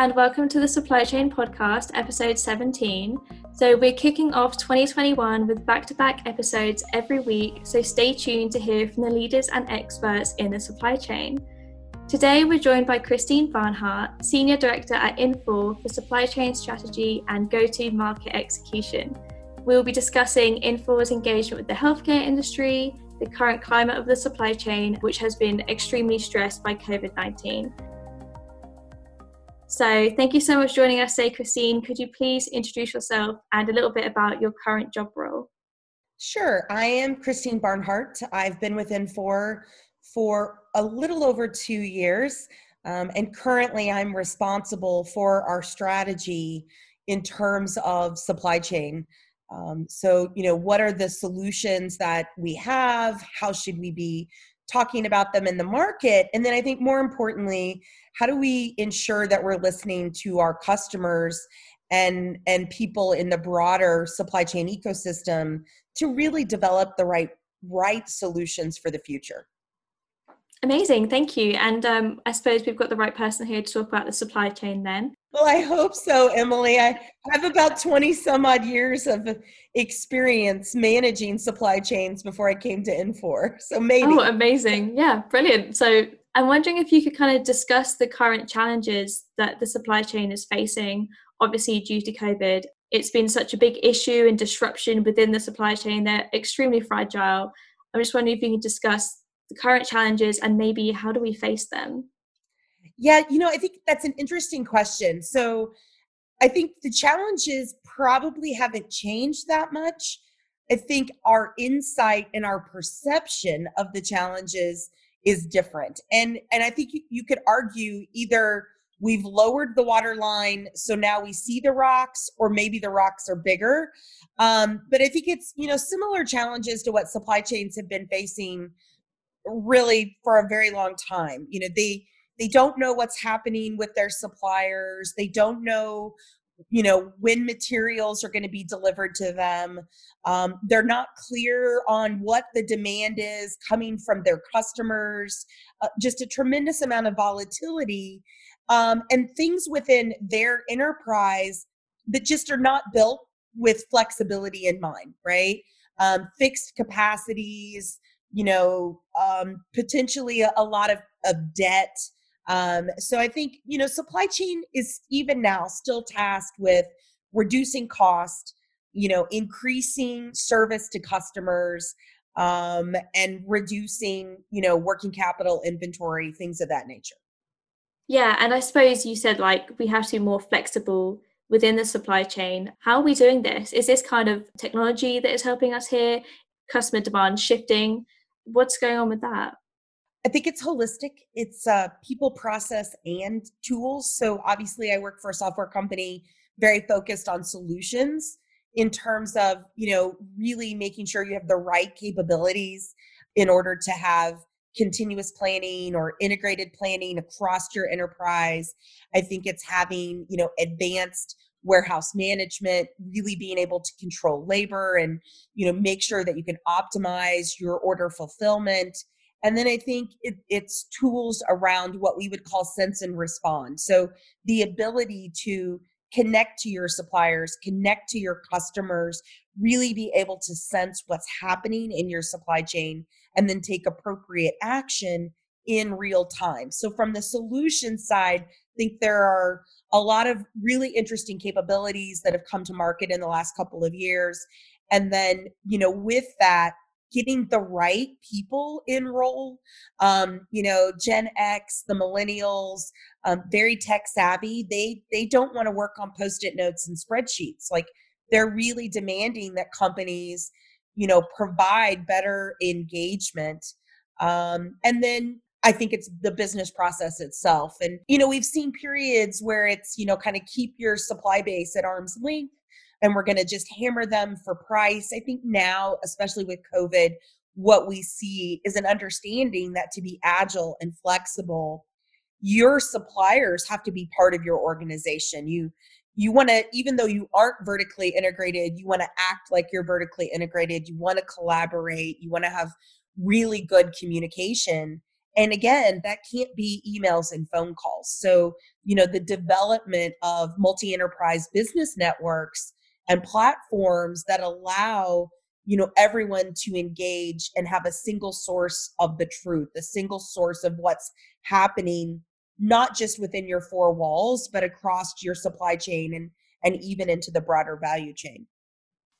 and welcome to the Supply Chain Podcast, episode 17. So, we're kicking off 2021 with back to back episodes every week, so stay tuned to hear from the leaders and experts in the supply chain. Today, we're joined by Christine Barnhart, Senior Director at Infor for Supply Chain Strategy and Go to Market Execution. We'll be discussing Infor's engagement with the healthcare industry, the current climate of the supply chain, which has been extremely stressed by COVID 19. So, thank you so much for joining us today, Christine. Could you please introduce yourself and a little bit about your current job role? Sure. I am Christine Barnhart. I've been with Infor for a little over two years. Um, and currently, I'm responsible for our strategy in terms of supply chain. Um, so, you know, what are the solutions that we have? How should we be talking about them in the market? And then I think more importantly, how do we ensure that we're listening to our customers and and people in the broader supply chain ecosystem to really develop the right right solutions for the future? Amazing, thank you. And um, I suppose we've got the right person here to talk about the supply chain then. Well, I hope so, Emily. I have about 20 some odd years of experience managing supply chains before I came to Infor. So maybe. Oh, amazing. Yeah, brilliant. So I'm wondering if you could kind of discuss the current challenges that the supply chain is facing, obviously due to COVID. It's been such a big issue and disruption within the supply chain. They're extremely fragile. I'm just wondering if you can discuss the current challenges and maybe how do we face them? Yeah, you know, I think that's an interesting question. So I think the challenges probably haven't changed that much. I think our insight and our perception of the challenges is different. And and I think you, you could argue either we've lowered the water line so now we see the rocks or maybe the rocks are bigger um, but i think it's you know similar challenges to what supply chains have been facing really for a very long time. You know, they they don't know what's happening with their suppliers. They don't know you know when materials are going to be delivered to them um, they're not clear on what the demand is coming from their customers uh, just a tremendous amount of volatility um, and things within their enterprise that just are not built with flexibility in mind right um, fixed capacities you know, um, potentially a, a, lot of, of debt. Um, so I think, you know, supply chain is even now still tasked with reducing cost, you know, increasing service to customers, um, and reducing, you know, working capital inventory, things of that nature. Yeah, and I suppose you said like we have to be more flexible within the supply chain. How are we doing this? Is this kind of technology that is helping us here? Customer demand shifting? what's going on with that? I think it's holistic. It's uh, people, process, and tools. So obviously, I work for a software company very focused on solutions in terms of you know really making sure you have the right capabilities in order to have continuous planning or integrated planning across your enterprise. I think it's having you know advanced warehouse management really being able to control labor and you know make sure that you can optimize your order fulfillment and then i think it, it's tools around what we would call sense and respond so the ability to connect to your suppliers connect to your customers really be able to sense what's happening in your supply chain and then take appropriate action in real time so from the solution side I think there are a lot of really interesting capabilities that have come to market in the last couple of years. And then, you know, with that, getting the right people in. Um, you know, Gen X, the millennials, um, very tech savvy. They they don't want to work on post-it notes and spreadsheets. Like they're really demanding that companies, you know, provide better engagement. Um, and then I think it's the business process itself. And, you know, we've seen periods where it's, you know, kind of keep your supply base at arm's length and we're going to just hammer them for price. I think now, especially with COVID, what we see is an understanding that to be agile and flexible, your suppliers have to be part of your organization. You, you want to even though you aren't vertically integrated you want to act like you're vertically integrated you want to collaborate you want to have really good communication and again that can't be emails and phone calls so you know the development of multi-enterprise business networks and platforms that allow you know everyone to engage and have a single source of the truth a single source of what's happening not just within your four walls but across your supply chain and and even into the broader value chain.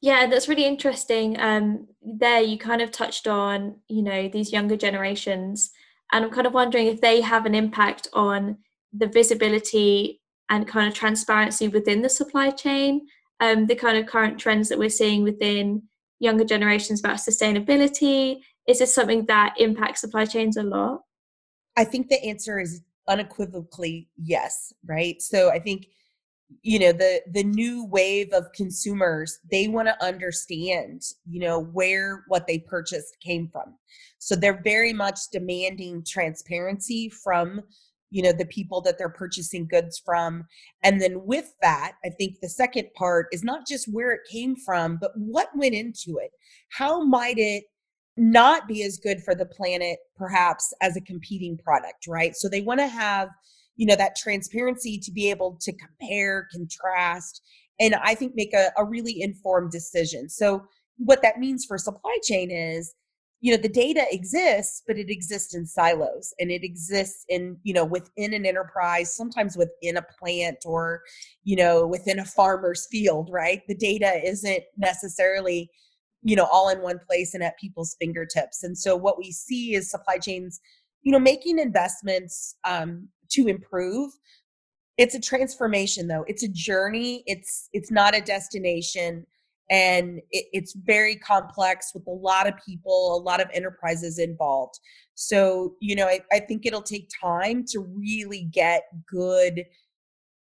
Yeah that's really interesting. Um there you kind of touched on you know these younger generations and i'm kind of wondering if they have an impact on the visibility and kind of transparency within the supply chain um, the kind of current trends that we're seeing within younger generations about sustainability? Is this something that impacts supply chains a lot? I think the answer is unequivocally yes right? So i think you know the the new wave of consumers they want to understand you know where what they purchased came from. So they're very much demanding transparency from you know the people that they're purchasing goods from. And then with that i think the second part is not just where it came from but what went into it. How might it not be as good for the planet perhaps as a competing product right? So they want to have you know that transparency to be able to compare contrast and i think make a, a really informed decision. So what that means for supply chain is you know the data exists but it exists in silos and it exists in you know within an enterprise sometimes within a plant or you know within a farmer's field right? The data isn't necessarily you know all in one place and at people's fingertips and so what we see is supply chains you know making investments um, to improve. It's a transformation though. It's a journey. It's it's not a destination and it, it's very complex with a lot of people a lot of enterprises involved. So you know I, I think it'll take time to really get good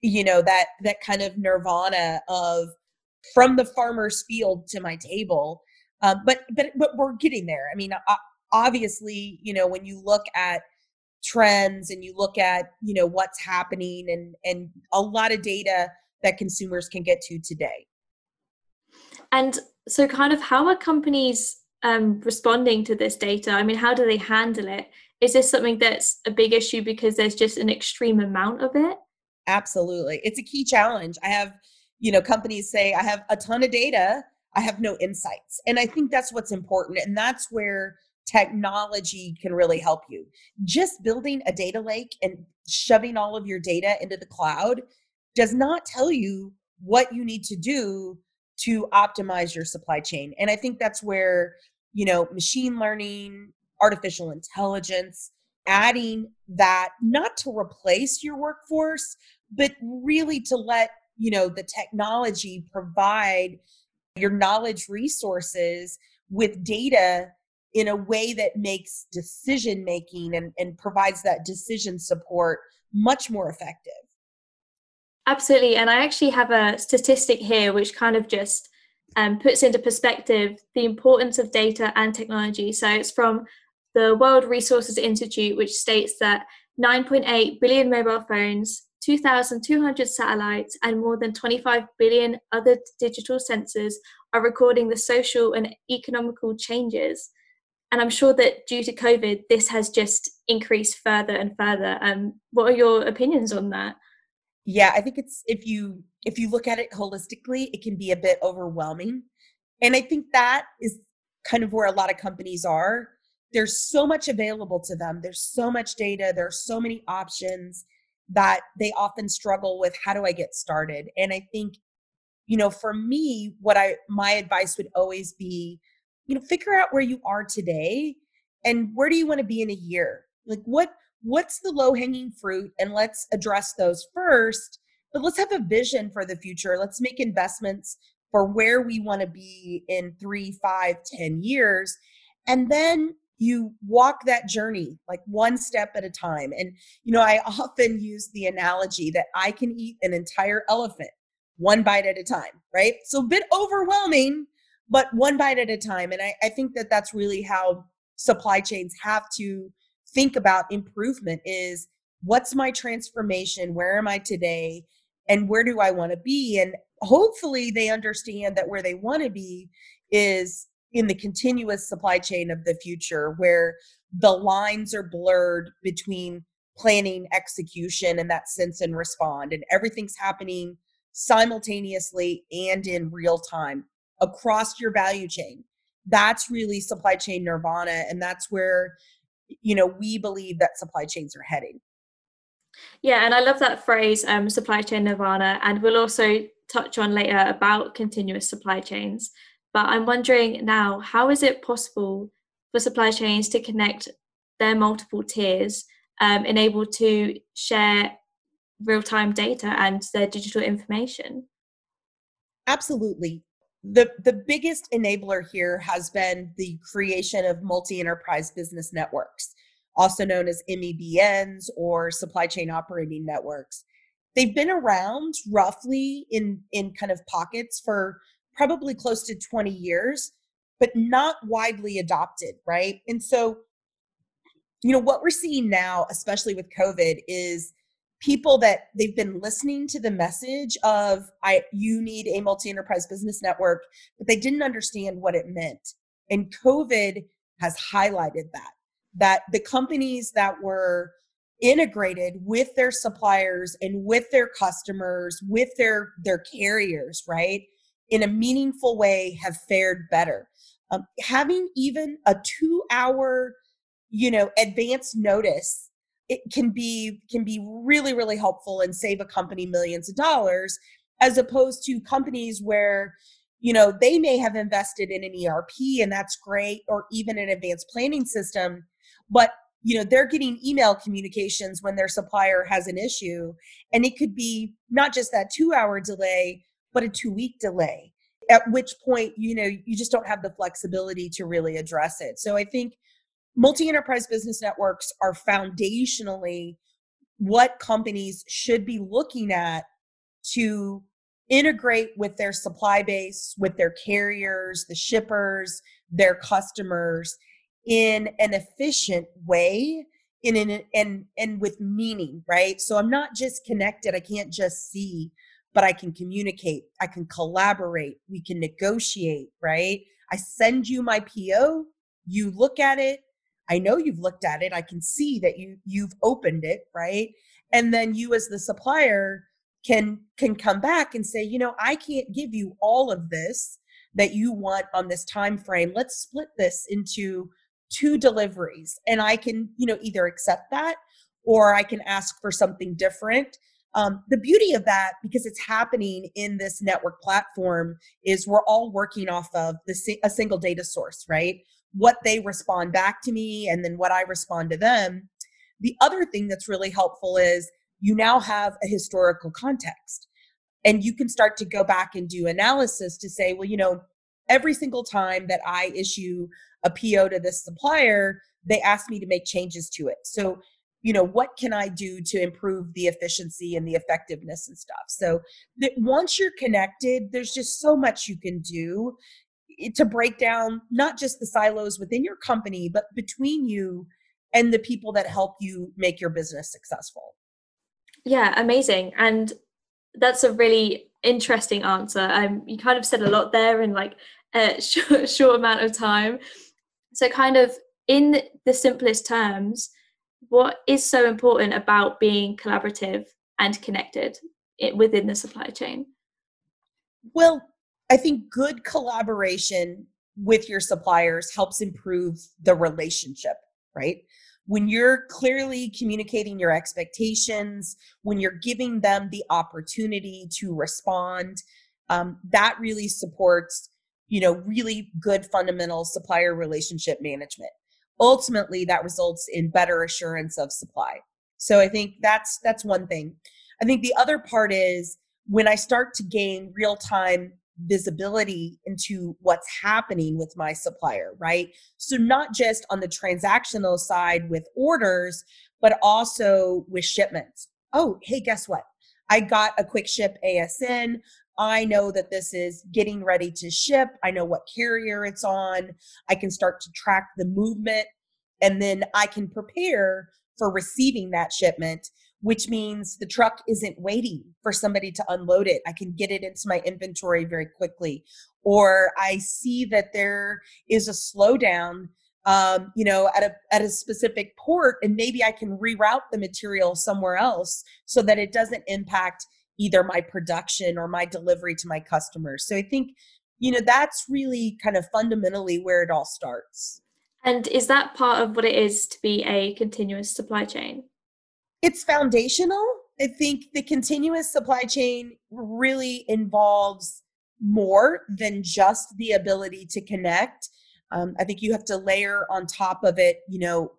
you know that that kind of nirvana of from the farmer's field to my table. Um, but but but we're getting there. I mean obviously you know when you look at trends and you look at you know what's happening and and a lot of data that consumers can get to today and so kind of how are companies um, responding to this data? I mean how do they handle it? Is this something that's a big issue because there's just an extreme amount of it? Absolutely. It's a key challenge. I have you know companies say i have a ton of data i have no insights. And i think that's what's important and that's where technology can really help you. Just building a data lake and shoving all of your data into the cloud does not tell you what you need to do to optimize your supply chain. And I think that's where, you know, machine learning, artificial intelligence, adding that not to replace your workforce, but really to let, you know, the technology provide your knowledge resources with data in a way that makes decision making and, and provides that decision support much more effective. Absolutely. And I actually have a statistic here which kind of just um, puts into perspective the importance of data and technology. So it's from the World Resources Institute, which states that 9.8 billion mobile phones, 2,200 satellites, and more than 25 billion other digital sensors are recording the social and economical changes and I'm sure that due to COVID, this has just increased further and further. Um, what are your opinions on that? Yeah, I think it's if you if you look at it holistically, it can be a bit overwhelming, and I think that is kind of where a lot of companies are. There's so much available to them. There's so much data. There are so many options that they often struggle with. How do I get started? And I think, you know, for me, what I my advice would always be you know figure out where you are today and where do you want to be in a year like what what's the low hanging fruit and let's address those first but let's have a vision for the future let's make investments for where we want to be in three five ten years and then you walk that journey like one step at a time and you know i often use the analogy that i can eat an entire elephant one bite at a time right so a bit overwhelming but one bite at a time. And I, I think that that's really how supply chains have to think about improvement is what's my transformation? Where am I today? And where do I want to be? And hopefully they understand that where they want to be is in the continuous supply chain of the future where the lines are blurred between planning, execution, and that sense and respond, and everything's happening simultaneously and in real time across your value chain. That's really supply chain nirvana. And that's where, you know, we believe that supply chains are heading. Yeah, and I love that phrase, um, supply chain nirvana. And we'll also touch on later about continuous supply chains. But I'm wondering now, how is it possible for supply chains to connect their multiple tiers, um, enable to share real time data and their digital information? Absolutely. The, the biggest enabler here has been the creation of multi enterprise business networks, also known as MEBNs or supply chain operating networks. They've been around roughly in, in kind of pockets for probably close to 20 years, but not widely adopted, right? And so, you know, what we're seeing now, especially with COVID, is people that they've been listening to the message of I you need a multi-enterprise business network, but they didn't understand what it meant. And COVID has highlighted that that the companies that were integrated with their suppliers and with their customers, with their their carriers, right? In a meaningful way have fared better. Um, having even a two hour, you know, advance notice it can be can be really really helpful and save a company millions of dollars as opposed to companies where you know they may have invested in an ERP and that's great or even an advanced planning system but you know they're getting email communications when their supplier has an issue and it could be not just that 2 hour delay but a 2 week delay at which point you know you just don't have the flexibility to really address it. So i think multi enterprise business networks are foundationally what companies should be looking at to integrate with their supply base, with their carriers, the shippers, their customers in an efficient way in an and and with meaning, right? So I'm not just connected, I can't just see, but I can communicate, I can collaborate, we can negotiate, right? I send you my PO, you look at it, I know you've looked at it. I can see that you you've opened it, right? And then you as the supplier can can come back and say, you know, I can't give you all of this that you want on this time frame. Let's split this into two deliveries and I can, you know, either accept that or I can ask for something different. Um, the beauty of that, because it's happening in this network platform, is we're all working off of the, a single data source, right? What they respond back to me and then what I respond to them. The other thing that's really helpful is you now have a historical context and you can start to go back and do analysis to say, well, you know, every single time that I issue a PO to this supplier, they ask me to make changes to it. So, you know, what can I do to improve the efficiency and the effectiveness and stuff? So, that once you're connected, there's just so much you can do to break down not just the silos within your company, but between you and the people that help you make your business successful. Yeah, amazing. And that's a really interesting answer. Um, you kind of said a lot there in like a short, short amount of time. So, kind of in the simplest terms, what is so important about being collaborative and connected within the supply chain? Well, I think good collaboration with your suppliers helps improve the relationship, right? When you're clearly communicating your expectations, when you're giving them the opportunity to respond, um, that really supports, you know, really good fundamental supplier relationship management. Ultimately, that results in better assurance of supply. So I think that's that's one thing. I think the other part is when I start to gain real time visibility into what's happening with my supplier, right? So, not just on the transactional side with orders, but also with shipments. Oh, hey, guess what? I got a quick ship ASN. I know that this is getting ready to ship. I know what carrier it's on. I can start to track the movement and then I can prepare for receiving that shipment which means the truck isn't waiting for somebody to unload it. I can get it into my inventory very quickly. Or I see that there is a slowdown um, you know, at a at a specific port, and maybe I can reroute the material somewhere else so that it doesn't impact either my production or my delivery to my customers. So I think, you know, that's really kind of fundamentally where it all starts. And is that part of what it is to be a continuous supply chain? It's foundational. I think the continuous supply chain really involves more than just the ability to connect um, I think you have to layer on top of it, you know,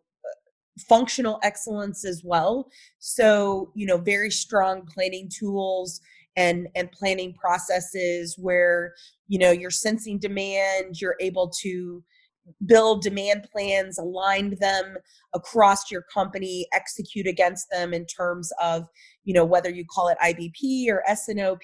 functional excellence as well. So, you know, very strong planning tools and and planning processes where, you know, you're sensing demand, you're able to build demand plans, align them across your company, execute against them in terms of, you know, whether you call it IBP or S&OP,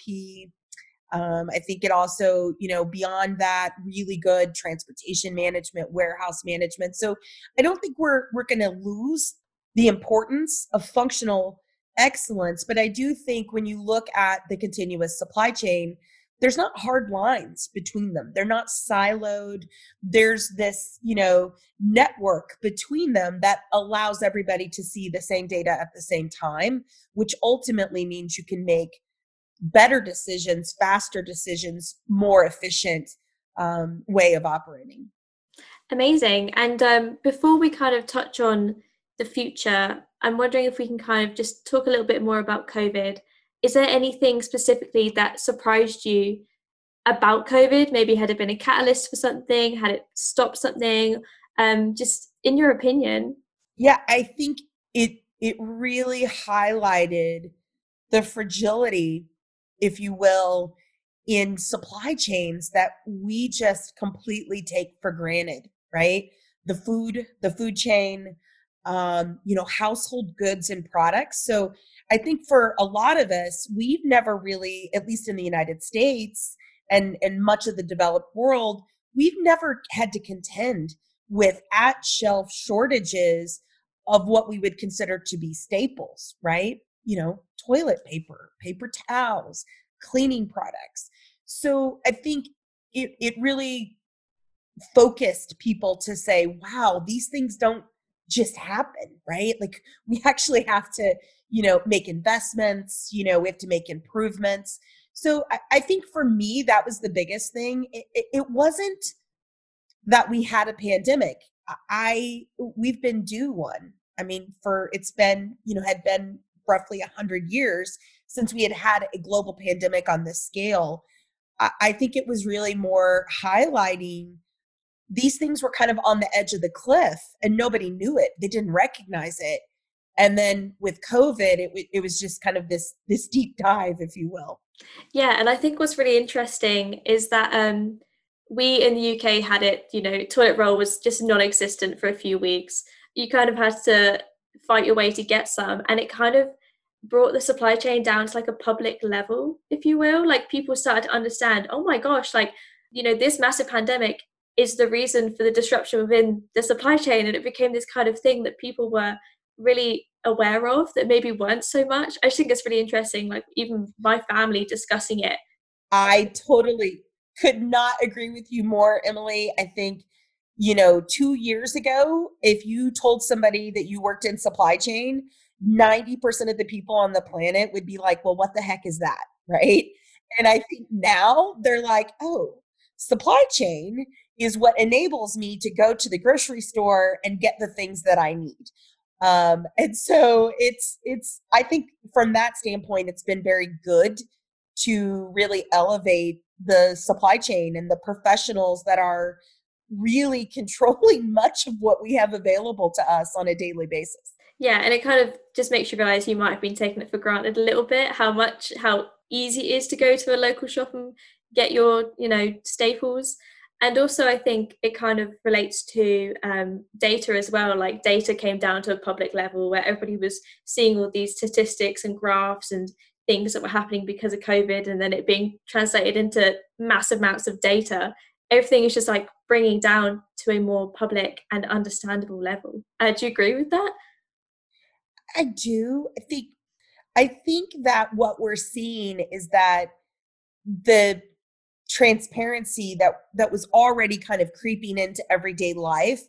um, I think it also, you know, beyond that, really good transportation management, warehouse management. So I don't think we're we're going to lose the importance of functional excellence, but I do think when you look at the continuous supply chain, there's not hard lines between them. They're not siloed. There's this, you know, network between them that allows everybody to see the same data at the same time, which ultimately means you can make better decisions, faster decisions, more efficient um, way of operating. Amazing. And um, before we kind of touch on the future, I'm wondering if we can kind of just talk a little bit more about COVID. Is there anything specifically that surprised you about COVID? Maybe had it been a catalyst for something? Had it stopped something? Um, just in your opinion. Yeah, I think it it really highlighted the fragility if you will, in supply chains that we just completely take for granted, right? The food, the food chain, um, you know, household goods and products. So I think for a lot of us, we've never really, at least in the United States and and much of the developed world, we've never had to contend with at shelf shortages of what we would consider to be staples, right? You know, toilet paper, paper towels, cleaning products. So I think it, it really focused people to say, wow, these things don't just happen, right? Like we actually have to, you know, make investments, you know, we have to make improvements. So I, I think for me, that was the biggest thing. It, it, it wasn't that we had a pandemic. I, we've been due one. I mean, for it's been, you know, had been roughly a 100 years since we had had a global pandemic on this scale. I, I think it was really more highlighting these things were kind of on the edge of the cliff and nobody knew it. They didn't recognize it. And then with COVID, it, it was just kind of this this deep dive, if you will. Yeah, and I think what's really interesting is that um, we in the UK had it. You know, toilet roll was just non-existent for a few weeks. You kind of had to fight your way to get some and it kind of brought the supply chain down to like a public level if you will like people started to understand oh my gosh like you know this massive pandemic is the reason for the disruption within the supply chain and it became this kind of thing that people were really aware of that maybe weren't so much i think it's really interesting like even my family discussing it i totally could not agree with you more emily i think you know, two years ago, if you told somebody that you worked in supply chain, 90% of the people on the planet would be like, well, what the heck is that? Right. And I think now they're like, oh, supply chain is what enables me to go to the grocery store and get the things that I need. Um, and so it's, it's, I think from that standpoint, it's been very good to really elevate the supply chain and the professionals that are really controlling much of what we have available to us on a daily basis. Yeah, and it kind of just makes you realize you might have been taking it for granted a little bit how much how easy it is to go to a local shop and get your, you know, staples. And also, I think it kind of relates to um, data as well. Like, data came down to a public level where everybody was seeing all these statistics and graphs and things that were happening because of COVID, and then it being translated into massive amounts of data everything is just like bringing down to a more public and understandable level. Uh, do you agree with that? I do. I think I think that what we're seeing is that the transparency that that was already kind of creeping into everyday life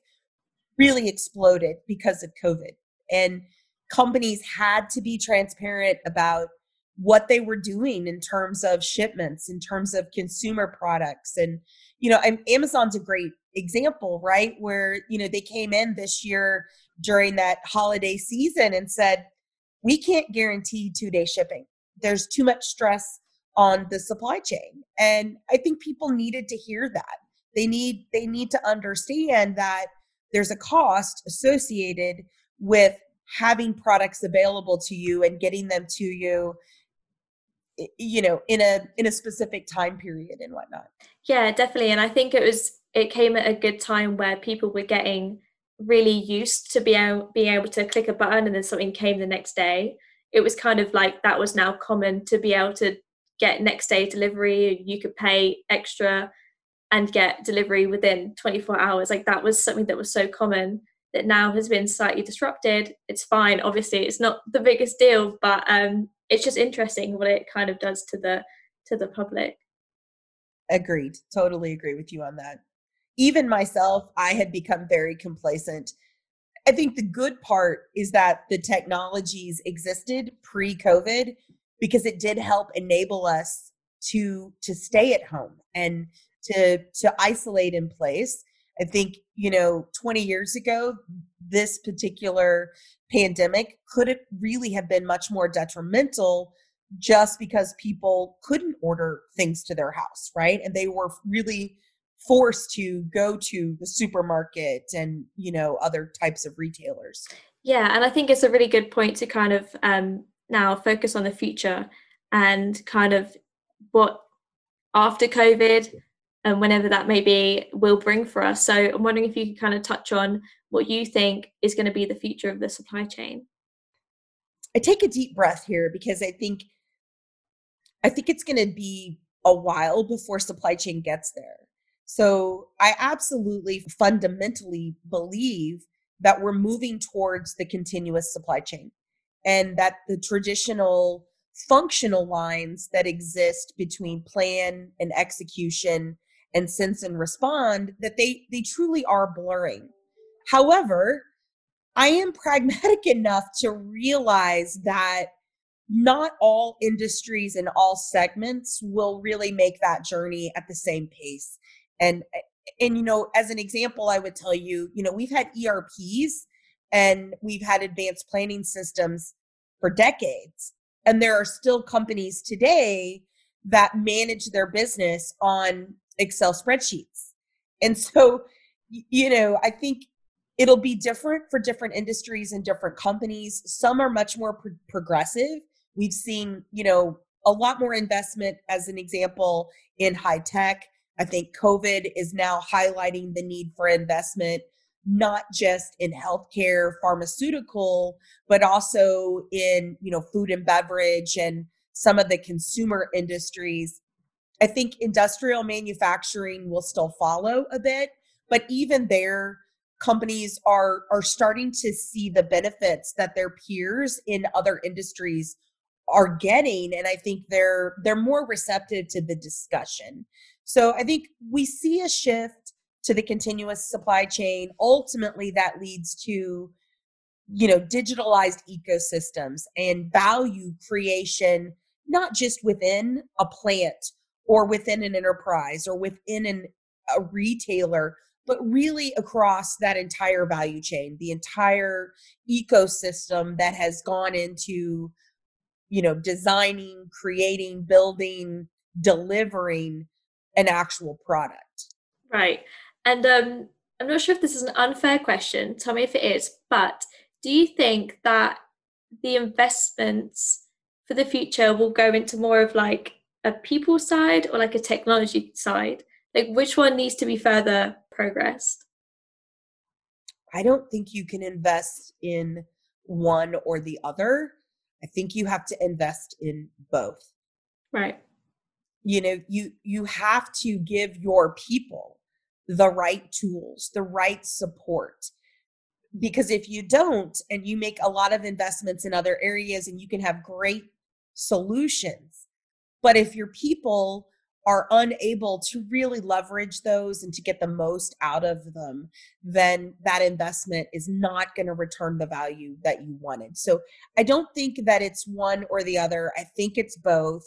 really exploded because of COVID. And companies had to be transparent about what they were doing in terms of shipments, in terms of consumer products. And, you know, Amazon's a great example, right? Where, you know, they came in this year during that holiday season and said, we can't guarantee two day shipping. There's too much stress on the supply chain. And I think people needed to hear that. They need they need to understand that there's a cost associated with having products available to you and getting them to you you know in a in a specific time period and whatnot yeah definitely and i think it was it came at a good time where people were getting really used to be able, being able to click a button and then something came the next day it was kind of like that was now common to be able to get next day delivery you could pay extra and get delivery within 24 hours. Like that was something that was so common that now has been slightly disrupted. It's fine obviously it's not the biggest deal but um it's just interesting what it kind of does to the to the public. Agreed totally agree with you on that. Even myself i had become very complacent. I think the good part is that the technologies existed pre-covid because it did help enable us to to stay at home and to to isolate in place. I think you know 20 years ago this particular pandemic could it really have been much more detrimental just because people couldn't order things to their house right? And they were really forced to go to the supermarket and you know other types of retailers. Yeah and i think it's a really good point to kind of um, now focus on the future and kind of what after COVID and whenever that may be will bring for us. So I'm wondering if you could kind of touch on what you think is going to be the future of the supply chain. I take a deep breath here because I think I think it's going to be a while before supply chain gets there. So I absolutely fundamentally believe that we're moving towards the continuous supply chain and that the traditional functional lines that exist between plan and execution and sense and respond that they they truly are blurring. However i am pragmatic enough to realize that not all industries and all segments will really make that journey at the same pace. And and you know as an example i would tell you you know we've had erps and we've had advanced planning systems for decades. And there are still companies today that manage their business on Excel spreadsheets. And so, you know, I think it'll be different for different industries and different companies. Some are much more pro- progressive. We've seen, you know, a lot more investment, as an example, in high tech. I think COVID is now highlighting the need for investment not just in healthcare, pharmaceutical, but also in, you know, food and beverage and some of the consumer industries. I think industrial manufacturing will still follow a bit, but even there companies are are starting to see the benefits that their peers in other industries are getting and i think they're they're more receptive to the discussion so i think we see a shift to the continuous supply chain. Ultimately that leads to you know digitalized ecosystems and value creation not just within a plant or within an enterprise or within an, a retailer but really across that entire value chain the entire ecosystem that has gone into you know designing creating building delivering an actual product. Right and um, I'm not sure if this is an unfair question. Tell me if it is. But do you think that the investments for the future will go into more of like a people side or like a technology side? Like which one needs to be further progressed? I don't think you can invest in one or the other. I think you have to invest in both. Right. You know, you you have to give your people the right tools, the right support. because if you don't and you make a lot of investments in other areas and you can have great solutions but if your people are unable to really leverage those and to get the most out of them, then that investment is not going to return the value that you wanted. So I don't think that it's one or the other. I think it's both.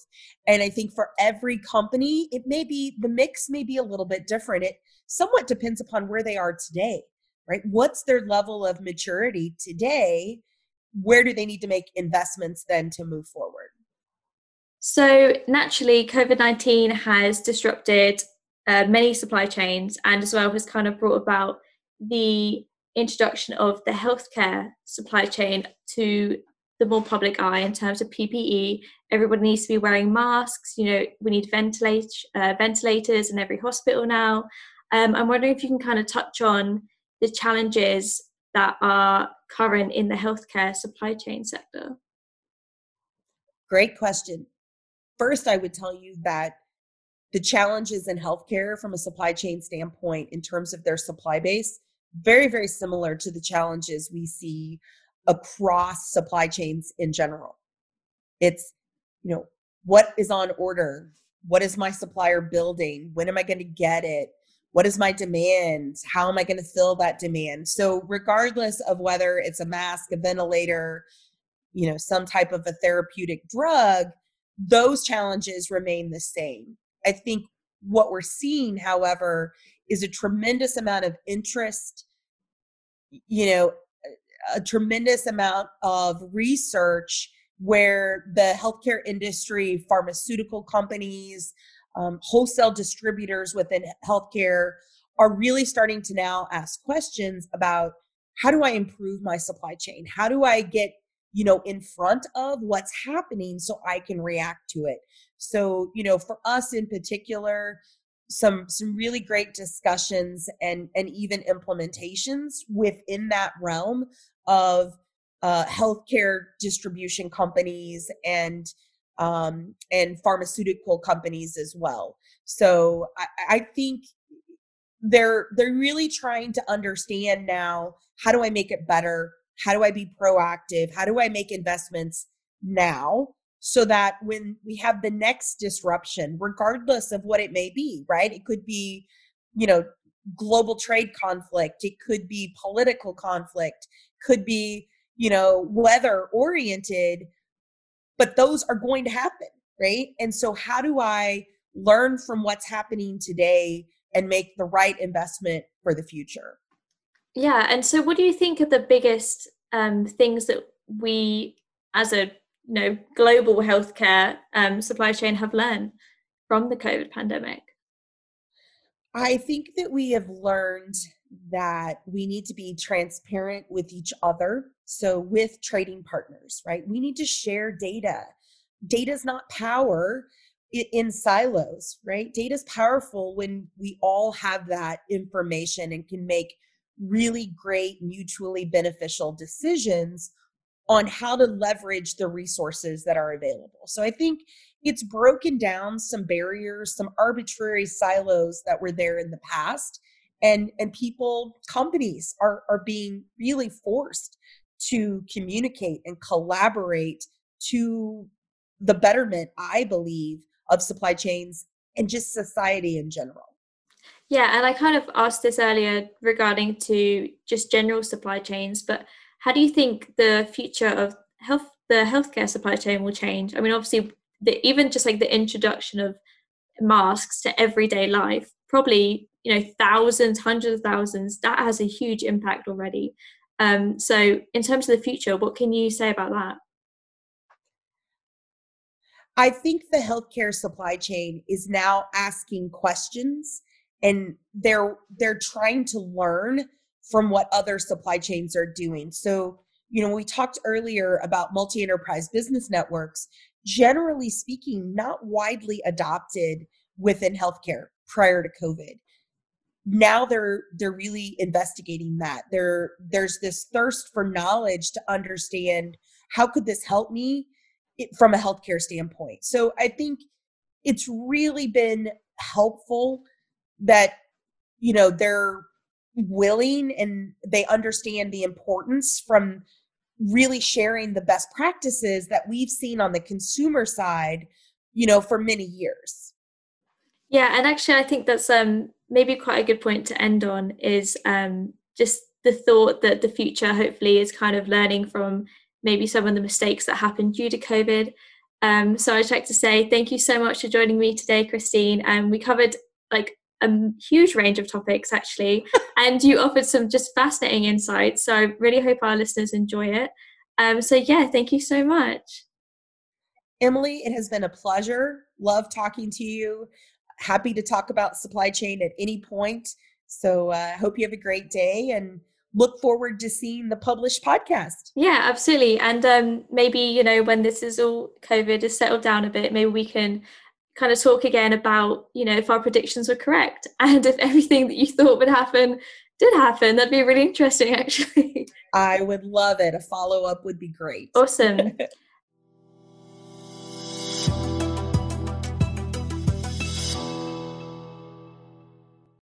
And I think for every company, it may be the mix may be a little bit different. It somewhat depends upon where they are today, right? What's their level of maturity today? Where do they need to make investments then to move forward? So, naturally, COVID 19 has disrupted uh, many supply chains and as well has kind of brought about the introduction of the healthcare supply chain to the more public eye in terms of PPE. Everybody needs to be wearing masks. You know, we need ventilate, uh, ventilators in every hospital now. Um, I'm wondering if you can kind of touch on the challenges that are current in the healthcare supply chain sector. Great question. First, I would tell you that the challenges in healthcare from a supply chain standpoint in terms of their supply base very very similar to the challenges we see across supply chains in general. It's you know what is on order? What is my supplier building? When am i going to get it? What is my demand? How am i going to fill that demand? So regardless of whether it's a mask a ventilator you know some type of a therapeutic drug those challenges remain the same. I think what we're seeing, however, is a tremendous amount of interest, you know, a tremendous amount of research where the healthcare industry, pharmaceutical companies, um, wholesale distributors within healthcare are really starting to now ask questions about how do I improve my supply chain? How do I get you know in front of what's happening so i can react to it so you know for us in particular some some really great discussions and and even implementations within that realm of uh, healthcare distribution companies and um, and pharmaceutical companies as well. So I, I think they're they're really trying to understand now how do I make it better? How do I be proactive? How do I make investments now so that when we have the next disruption, regardless of what it may be, right? It could be, you know, global trade conflict, it could be political conflict, could be, you know, weather oriented, but those are going to happen, right? And so, how do I learn from what's happening today and make the right investment for the future? Yeah, and so what do you think are the biggest um, things that we, as a you know global healthcare um, supply chain, have learned from the COVID pandemic? I think that we have learned that we need to be transparent with each other. So, with trading partners, right? We need to share data. Data is not power in silos, right? Data is powerful when we all have that information and can make really great, mutually beneficial decisions on how to leverage the resources that are available. So I think it's broken down some barriers, some arbitrary silos that were there in the past. And, and people, companies are, are being really forced to communicate and collaborate to the betterment, I believe, of supply chains and just society in general. Yeah, and I kind of asked this earlier regarding to just general supply chains, but how do you think the future of health the healthcare supply chain will change? I mean, obviously, the, even just like the introduction of masks to everyday life, probably you know thousands, hundreds of thousands, that has a huge impact already. Um, so, in terms of the future, what can you say about that? I think the healthcare supply chain is now asking questions and they're they're trying to learn from what other supply chains are doing. So you know we talked earlier about multi-enterprise business networks generally speaking not widely adopted within healthcare prior to covid. Now they're they're really investigating that. There there's this thirst for knowledge to understand how could this help me? From a healthcare standpoint. So i think it's really been helpful that you know they're willing and they understand the importance from really sharing the best practices that we've seen on the consumer side you know for many years. Yeah and actually i think that's um maybe quite a good point to end on is um just the thought that the future hopefully is kind of learning from maybe some of the mistakes that happened due to covid. Um, so i'd like to say thank you so much for joining me today christine. And um, we covered like a huge range of topics actually and you offered some just fascinating insights so i really hope our listeners enjoy it. Um, so yeah thank you so much. Emily it has been a pleasure. Love talking to you. Happy to talk about supply chain at any point. So i uh, hope you have a great day and look forward to seeing the published podcast. Yeah absolutely. And um, maybe you know when this is all covid is settled down a bit maybe we can kind of talk again about you know if our predictions were correct and if everything that you thought would happen did happen that'd be really interesting actually. I would love it. A follow-up would be great. Awesome